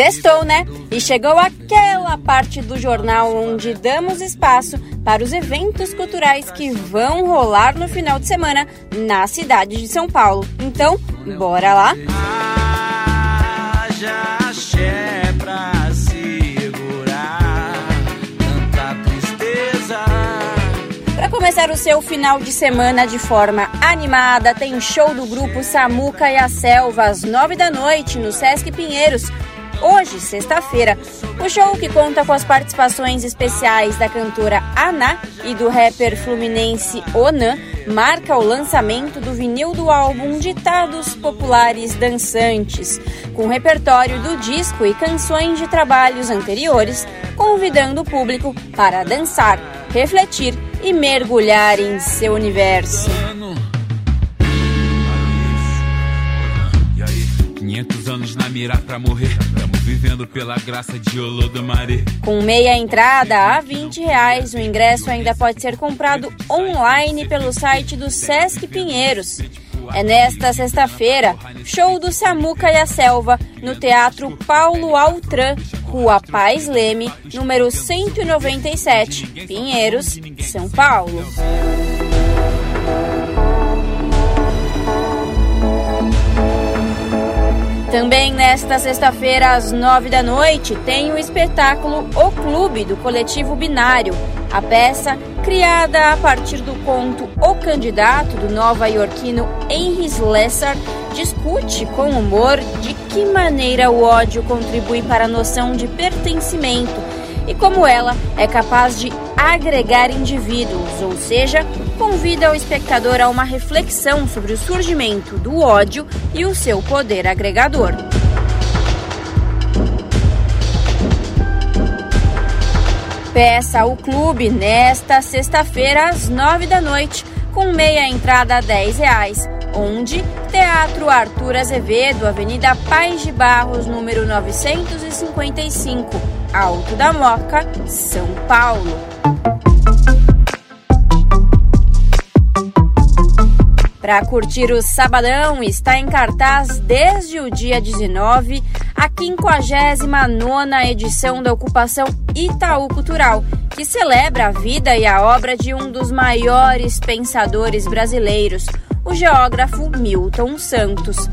Sextou, né? E chegou aquela parte do jornal onde damos espaço para os eventos culturais que vão rolar no final de semana na cidade de São Paulo. Então, bora lá? Para começar o seu final de semana de forma animada, tem show do grupo Samuca e a Selva às nove da noite no Sesc Pinheiros hoje, sexta-feira. O show, que conta com as participações especiais da cantora Ana e do rapper fluminense Onan, marca o lançamento do vinil do álbum Ditados Populares Dançantes, com repertório do disco e canções de trabalhos anteriores, convidando o público para dançar, refletir e mergulhar em seu universo. 500 anos na mira pra morrer. Vivendo pela graça de Olodomare. Com meia entrada a 20 reais, o ingresso ainda pode ser comprado online pelo site do Sesc Pinheiros. É nesta sexta-feira, show do Samuca e a Selva, no Teatro Paulo Altran, Rua Paz Leme, número 197, Pinheiros, São Paulo. Também nesta sexta-feira, às nove da noite, tem o espetáculo O Clube, do coletivo Binário. A peça, criada a partir do conto O Candidato, do nova-iorquino Henry Slessor, discute com humor de que maneira o ódio contribui para a noção de pertencimento e como ela é capaz de agregar indivíduos, ou seja, convida o espectador a uma reflexão sobre o surgimento do ódio e o seu poder agregador. Peça o clube nesta sexta-feira às nove da noite, com meia entrada a dez reais, onde Teatro Arthur Azevedo, Avenida Paz de Barros, número 955, Alto da Moca, São Paulo. Para curtir o Sabadão, está em cartaz desde o dia 19 a 59 edição da ocupação Itaú Cultural, que celebra a vida e a obra de um dos maiores pensadores brasileiros, o geógrafo Milton Santos.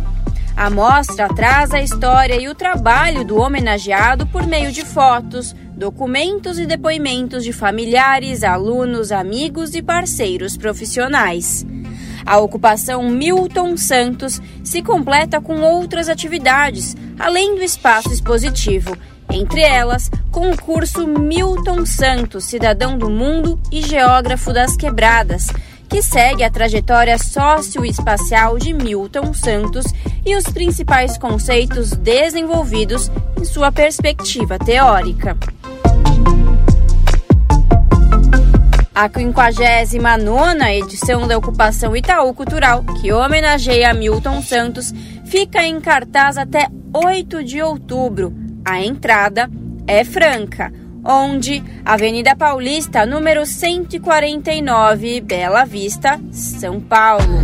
A mostra traz a história e o trabalho do homenageado por meio de fotos, documentos e depoimentos de familiares, alunos, amigos e parceiros profissionais. A ocupação Milton Santos se completa com outras atividades, além do espaço expositivo, entre elas, com o curso Milton Santos, Cidadão do Mundo e Geógrafo das Quebradas, que segue a trajetória socioespacial de Milton Santos e os principais conceitos desenvolvidos em sua perspectiva teórica. A 59 edição da Ocupação Itaú Cultural, que homenageia Milton Santos, fica em cartaz até 8 de outubro. A entrada é franca onde Avenida Paulista, número 149, Bela Vista, São Paulo.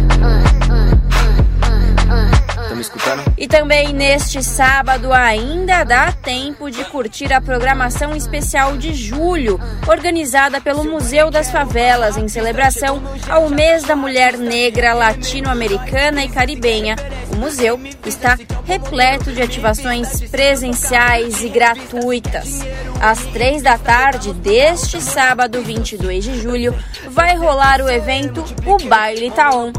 Me escutando? E também neste sábado ainda dá tempo de curtir a programação especial de julho, organizada pelo Museu das Favelas, em celebração ao mês da mulher negra latino-americana e caribenha. O museu está repleto de ativações presenciais e gratuitas. Às três da tarde deste sábado, 22 de julho, vai rolar o evento O Baile Taon.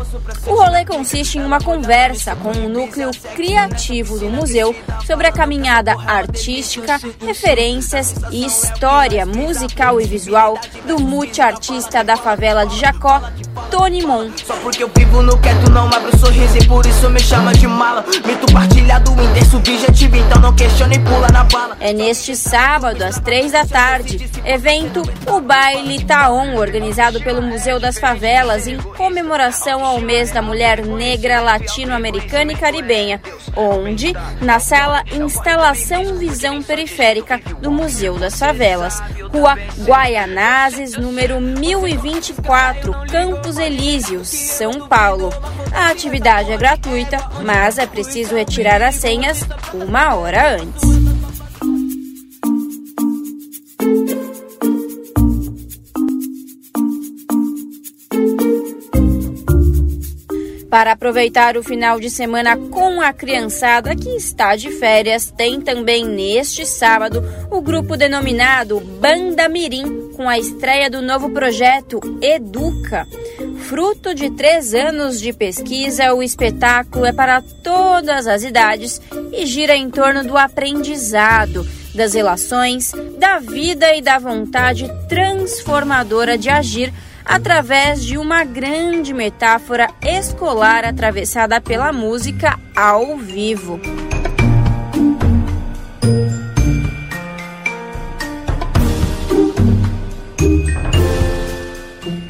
O rolê consiste em uma conversa com o núcleo criativo do museu sobre a caminhada artística, referências e história musical e visual do multiartista da favela de Jacó, Tony Mon. Só porque eu vivo no quieto não abro sorriso e por isso me chama de mala. Mito partilhado, intersubjetivo, então não questiona e pula na bala. É neste sábado, às três da tarde, evento O Baile Taon, organizado pelo Museu das Favelas em comemoração ao mês da mulher negra latino-americana e caribenha, onde, na sala Instalação Visão Periférica do Museu das Favelas, Rua Guaianazes, número 1024, Campos Elíseos, São Paulo. A atividade é gratuita, mas é preciso retirar as senhas uma hora antes. Para aproveitar o final de semana com a criançada que está de férias, tem também neste sábado o grupo denominado Banda Mirim, com a estreia do novo projeto Educa. Fruto de três anos de pesquisa, o espetáculo é para todas as idades e gira em torno do aprendizado, das relações, da vida e da vontade transformadora de agir através de uma grande metáfora escolar atravessada pela música ao vivo.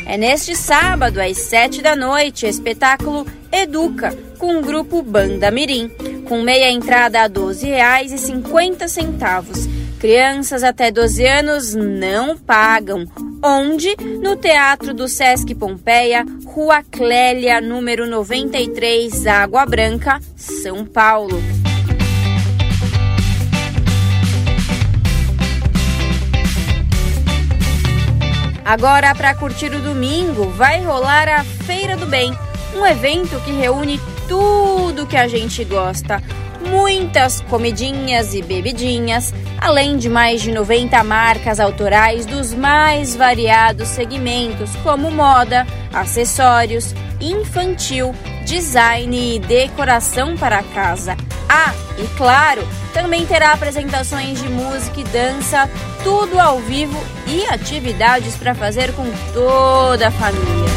É neste sábado, às sete da noite, espetáculo Educa, com o grupo Banda Mirim, com meia entrada a R$ 12,50. Crianças até 12 anos não pagam. Onde? No Teatro do Sesc Pompeia, Rua Clélia, número 93, Água Branca, São Paulo. Agora, para curtir o domingo, vai rolar a Feira do Bem, um evento que reúne tudo que a gente gosta. Muitas comidinhas e bebidinhas, além de mais de 90 marcas autorais dos mais variados segmentos, como moda, acessórios, infantil, design e decoração para casa. Ah, e claro, também terá apresentações de música e dança, tudo ao vivo e atividades para fazer com toda a família.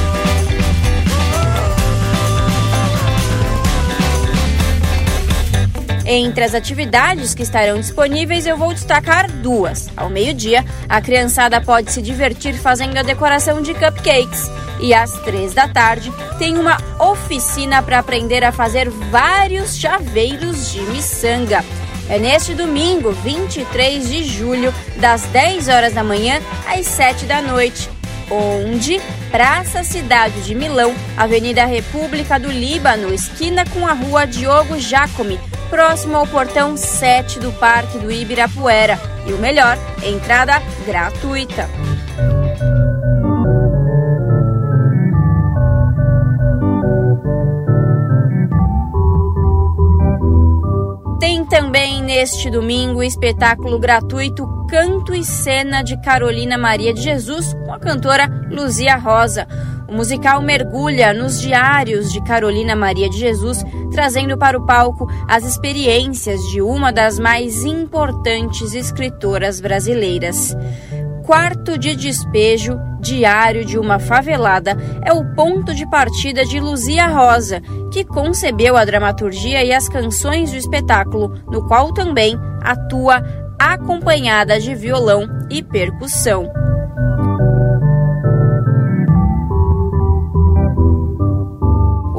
Entre as atividades que estarão disponíveis, eu vou destacar duas. Ao meio-dia, a criançada pode se divertir fazendo a decoração de cupcakes. E às três da tarde, tem uma oficina para aprender a fazer vários chaveiros de miçanga. É neste domingo, 23 de julho, das 10 horas da manhã às 7 da noite. Onde? Praça Cidade de Milão, Avenida República do Líbano, esquina com a Rua Diogo Jacome, próximo ao portão 7 do Parque do Ibirapuera. E o melhor, entrada gratuita. também neste domingo o espetáculo gratuito Canto e Cena de Carolina Maria de Jesus com a cantora Luzia Rosa. O musical mergulha nos diários de Carolina Maria de Jesus, trazendo para o palco as experiências de uma das mais importantes escritoras brasileiras. Quarto de Despejo, Diário de uma Favelada, é o ponto de partida de Luzia Rosa, que concebeu a dramaturgia e as canções do espetáculo, no qual também atua acompanhada de violão e percussão.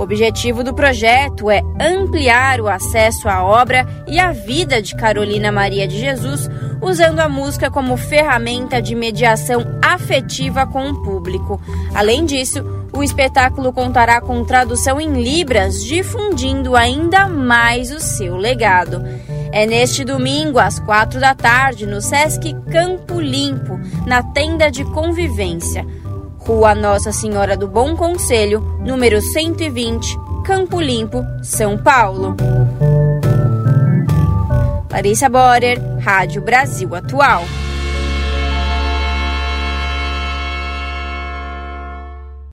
Objetivo do projeto é ampliar o acesso à obra e à vida de Carolina Maria de Jesus usando a música como ferramenta de mediação afetiva com o público. Além disso, o espetáculo contará com tradução em Libras, difundindo ainda mais o seu legado. É neste domingo, às quatro da tarde, no Sesc Campo Limpo, na tenda de convivência. Rua Nossa Senhora do Bom Conselho, número 120, Campo Limpo, São Paulo. Larissa Borer, Rádio Brasil Atual.